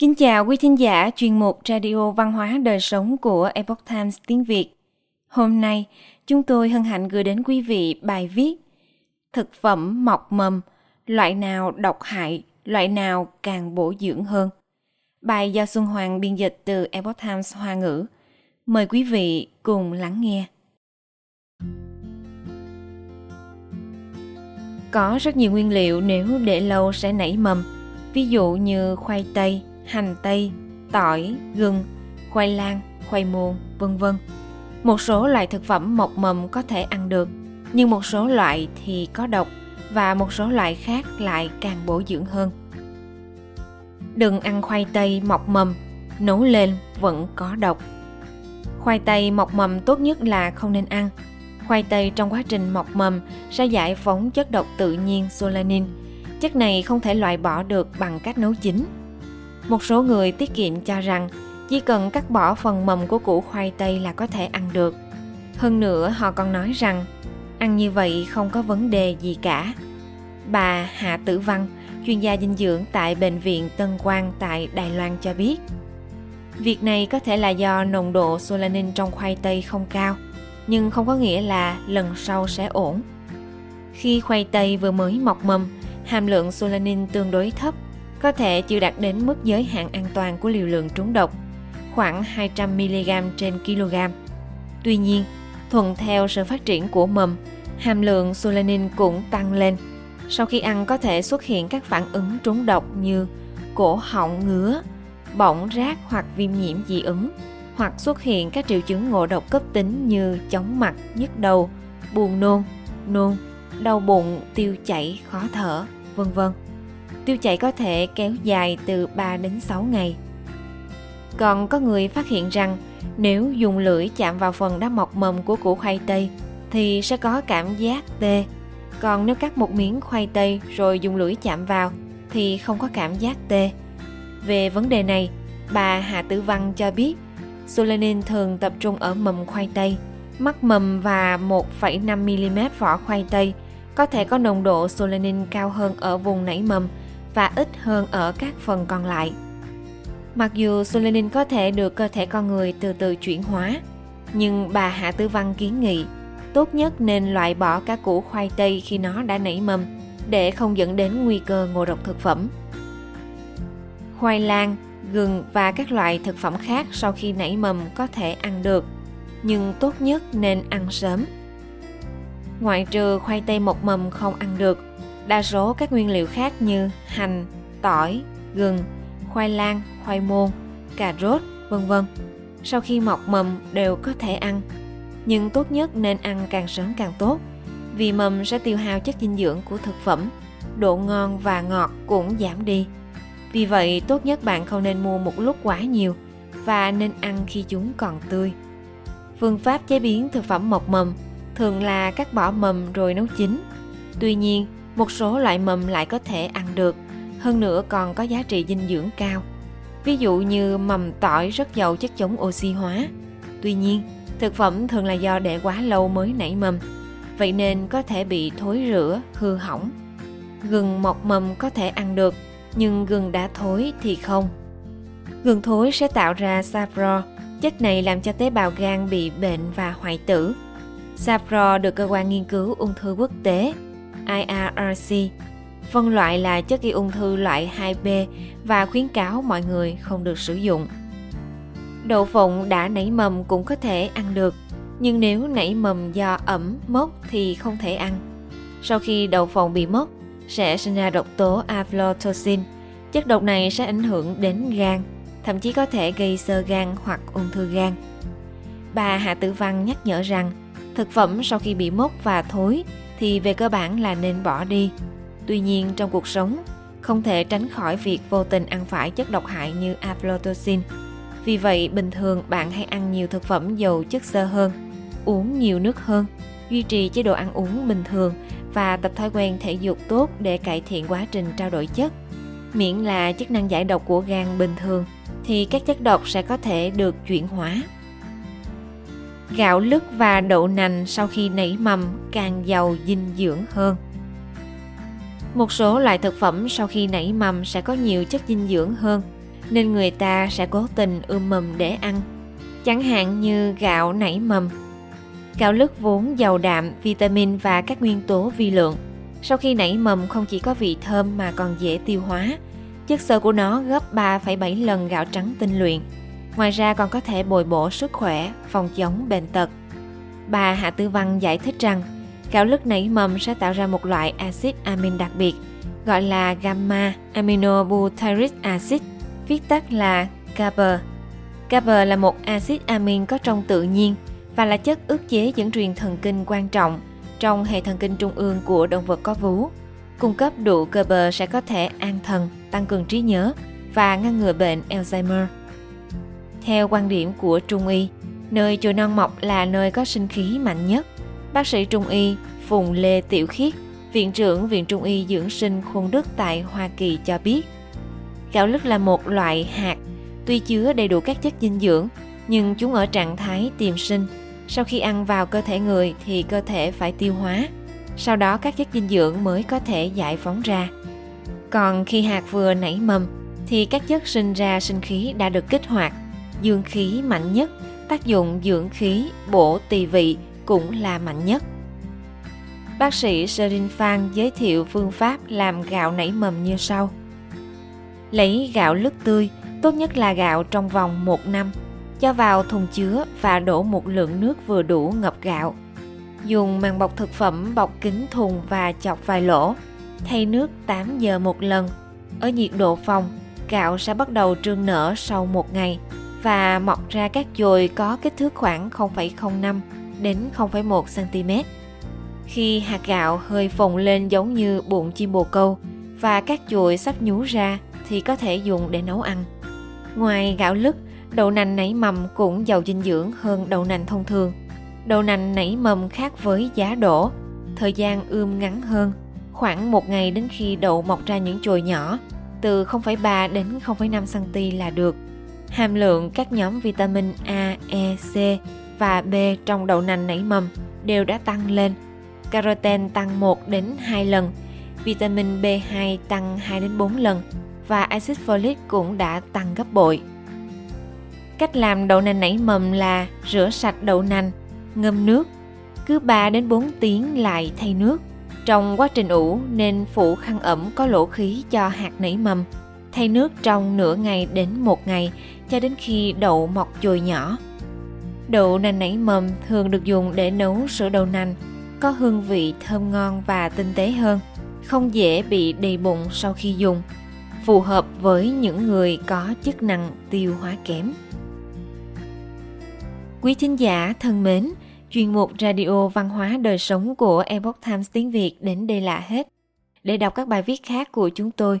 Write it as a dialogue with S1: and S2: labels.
S1: Kính chào quý thính giả chuyên mục Radio Văn hóa Đời Sống của Epoch Times tiếng Việt. Hôm nay, chúng tôi hân hạnh gửi đến quý vị bài viết Thực phẩm mọc mầm, loại nào độc hại, loại nào càng bổ dưỡng hơn. Bài do Xuân Hoàng biên dịch từ Epoch Times Hoa ngữ. Mời quý vị cùng lắng nghe. Có rất nhiều nguyên liệu nếu để lâu sẽ nảy mầm, ví dụ như khoai tây, hành tây, tỏi, gừng, khoai lang, khoai môn, vân vân. Một số loại thực phẩm mọc mầm có thể ăn được, nhưng một số loại thì có độc và một số loại khác lại càng bổ dưỡng hơn. Đừng ăn khoai tây mọc mầm, nấu lên vẫn có độc. Khoai tây mọc mầm tốt nhất là không nên ăn. Khoai tây trong quá trình mọc mầm sẽ giải phóng chất độc tự nhiên solanin. Chất này không thể loại bỏ được bằng cách nấu chín một số người tiết kiệm cho rằng chỉ cần cắt bỏ phần mầm của củ khoai tây là có thể ăn được. Hơn nữa họ còn nói rằng ăn như vậy không có vấn đề gì cả. Bà Hạ Tử Văn, chuyên gia dinh dưỡng tại Bệnh viện Tân Quang tại Đài Loan cho biết, việc này có thể là do nồng độ solanin trong khoai tây không cao, nhưng không có nghĩa là lần sau sẽ ổn. Khi khoai tây vừa mới mọc mầm, hàm lượng solanin tương đối thấp có thể chưa đạt đến mức giới hạn an toàn của liều lượng trúng độc, khoảng 200mg trên kg. Tuy nhiên, thuận theo sự phát triển của mầm, hàm lượng solanin cũng tăng lên. Sau khi ăn có thể xuất hiện các phản ứng trúng độc như cổ họng ngứa, bỏng rát hoặc viêm nhiễm dị ứng, hoặc xuất hiện các triệu chứng ngộ độc cấp tính như chóng mặt, nhức đầu, buồn nôn, nôn, đau bụng, tiêu chảy, khó thở, vân vân tiêu chảy có thể kéo dài từ 3 đến 6 ngày. Còn có người phát hiện rằng nếu dùng lưỡi chạm vào phần đã mọc mầm của củ khoai tây thì sẽ có cảm giác tê. Còn nếu cắt một miếng khoai tây rồi dùng lưỡi chạm vào thì không có cảm giác tê. Về vấn đề này, bà Hà Tử Văn cho biết solanin thường tập trung ở mầm khoai tây, mắt mầm và 1,5mm vỏ khoai tây có thể có nồng độ solanin cao hơn ở vùng nảy mầm và ít hơn ở các phần còn lại. Mặc dù selenin có thể được cơ thể con người từ từ chuyển hóa, nhưng bà Hạ Tư Văn kiến nghị tốt nhất nên loại bỏ các củ khoai tây khi nó đã nảy mầm để không dẫn đến nguy cơ ngộ độc thực phẩm. Khoai lang, gừng và các loại thực phẩm khác sau khi nảy mầm có thể ăn được, nhưng tốt nhất nên ăn sớm. Ngoại trừ khoai tây một mầm không ăn được, Đa số các nguyên liệu khác như hành, tỏi, gừng, khoai lang, khoai môn, cà rốt, vân vân. Sau khi mọc mầm đều có thể ăn, nhưng tốt nhất nên ăn càng sớm càng tốt, vì mầm sẽ tiêu hao chất dinh dưỡng của thực phẩm, độ ngon và ngọt cũng giảm đi. Vì vậy, tốt nhất bạn không nên mua một lúc quá nhiều và nên ăn khi chúng còn tươi. Phương pháp chế biến thực phẩm mọc mầm thường là cắt bỏ mầm rồi nấu chín. Tuy nhiên, một số loại mầm lại có thể ăn được, hơn nữa còn có giá trị dinh dưỡng cao. Ví dụ như mầm tỏi rất giàu chất chống oxy hóa. Tuy nhiên, thực phẩm thường là do để quá lâu mới nảy mầm, vậy nên có thể bị thối rữa, hư hỏng. Gừng mọc mầm có thể ăn được, nhưng gừng đã thối thì không. Gừng thối sẽ tạo ra sapro, chất này làm cho tế bào gan bị bệnh và hoại tử. Sapro được cơ quan nghiên cứu ung thư quốc tế IRRC phân loại là chất gây ung thư loại 2B và khuyến cáo mọi người không được sử dụng. Đậu phộng đã nảy mầm cũng có thể ăn được, nhưng nếu nảy mầm do ẩm, mốc thì không thể ăn. Sau khi đậu phộng bị mốc, sẽ sinh ra độc tố aflatoxin. Chất độc này sẽ ảnh hưởng đến gan, thậm chí có thể gây sơ gan hoặc ung thư gan. Bà Hạ Tử Văn nhắc nhở rằng, thực phẩm sau khi bị mốc và thối thì về cơ bản là nên bỏ đi. Tuy nhiên trong cuộc sống, không thể tránh khỏi việc vô tình ăn phải chất độc hại như aflatoxin. Vì vậy, bình thường bạn hãy ăn nhiều thực phẩm giàu chất xơ hơn, uống nhiều nước hơn, duy trì chế độ ăn uống bình thường và tập thói quen thể dục tốt để cải thiện quá trình trao đổi chất. Miễn là chức năng giải độc của gan bình thường thì các chất độc sẽ có thể được chuyển hóa gạo lứt và đậu nành sau khi nảy mầm càng giàu dinh dưỡng hơn. Một số loại thực phẩm sau khi nảy mầm sẽ có nhiều chất dinh dưỡng hơn. nên người ta sẽ cố tình ươm mầm để ăn. Chẳng hạn như gạo nảy mầm. Gạo lứt vốn giàu đạm, vitamin và các nguyên tố vi lượng. Sau khi nảy mầm không chỉ có vị thơm mà còn dễ tiêu hóa. Chất xơ của nó gấp 3,7 lần gạo trắng tinh luyện. Ngoài ra còn có thể bồi bổ sức khỏe, phòng chống bệnh tật. Bà Hạ Tư Văn giải thích rằng gạo lứt nảy mầm sẽ tạo ra một loại axit amin đặc biệt gọi là gamma aminobutyric acid, viết tắt là GABA. GABA là một axit amin có trong tự nhiên và là chất ức chế dẫn truyền thần kinh quan trọng trong hệ thần kinh trung ương của động vật có vú. Cung cấp đủ GABA sẽ có thể an thần, tăng cường trí nhớ và ngăn ngừa bệnh Alzheimer. Theo quan điểm của Trung y, nơi chồi non mọc là nơi có sinh khí mạnh nhất. Bác sĩ Trung y Phùng Lê Tiểu Khiết, Viện trưởng Viện Trung y Dưỡng sinh Khuôn Đức tại Hoa Kỳ cho biết, gạo lứt là một loại hạt, tuy chứa đầy đủ các chất dinh dưỡng, nhưng chúng ở trạng thái tiềm sinh. Sau khi ăn vào cơ thể người thì cơ thể phải tiêu hóa, sau đó các chất dinh dưỡng mới có thể giải phóng ra. Còn khi hạt vừa nảy mầm thì các chất sinh ra sinh khí đã được kích hoạt, dương khí mạnh nhất, tác dụng dưỡng khí, bổ tỳ vị cũng là mạnh nhất. Bác sĩ Serin Phan giới thiệu phương pháp làm gạo nảy mầm như sau. Lấy gạo lứt tươi, tốt nhất là gạo trong vòng 1 năm, cho vào thùng chứa và đổ một lượng nước vừa đủ ngập gạo. Dùng màng bọc thực phẩm bọc kín thùng và chọc vài lỗ, thay nước 8 giờ một lần. Ở nhiệt độ phòng, gạo sẽ bắt đầu trương nở sau một ngày và mọc ra các chồi có kích thước khoảng 0,05 đến 0,1 cm. Khi hạt gạo hơi phồng lên giống như bụng chim bồ câu và các chuỗi sắp nhú ra thì có thể dùng để nấu ăn. Ngoài gạo lứt, đậu nành nảy mầm cũng giàu dinh dưỡng hơn đậu nành thông thường. Đậu nành nảy mầm khác với giá đổ, thời gian ươm ngắn hơn, khoảng một ngày đến khi đậu mọc ra những chồi nhỏ, từ 0,3 đến 0,5 cm là được. Hàm lượng các nhóm vitamin A, E, C và B trong đậu nành nảy mầm đều đã tăng lên Caroten tăng 1 đến 2 lần, vitamin B2 tăng 2 đến 4 lần và axit folic cũng đã tăng gấp bội. Cách làm đậu nành nảy mầm là rửa sạch đậu nành, ngâm nước, cứ 3 đến 4 tiếng lại thay nước. Trong quá trình ủ nên phủ khăn ẩm có lỗ khí cho hạt nảy mầm, thay nước trong nửa ngày đến một ngày cho đến khi đậu mọc chồi nhỏ. Đậu nành nảy mầm thường được dùng để nấu sữa đậu nành có hương vị thơm ngon và tinh tế hơn, không dễ bị đầy bụng sau khi dùng, phù hợp với những người có chức năng tiêu hóa kém. Quý thính giả thân mến, chuyên mục Radio Văn hóa Đời Sống của Epoch Times tiếng Việt đến đây là hết. Để đọc các bài viết khác của chúng tôi,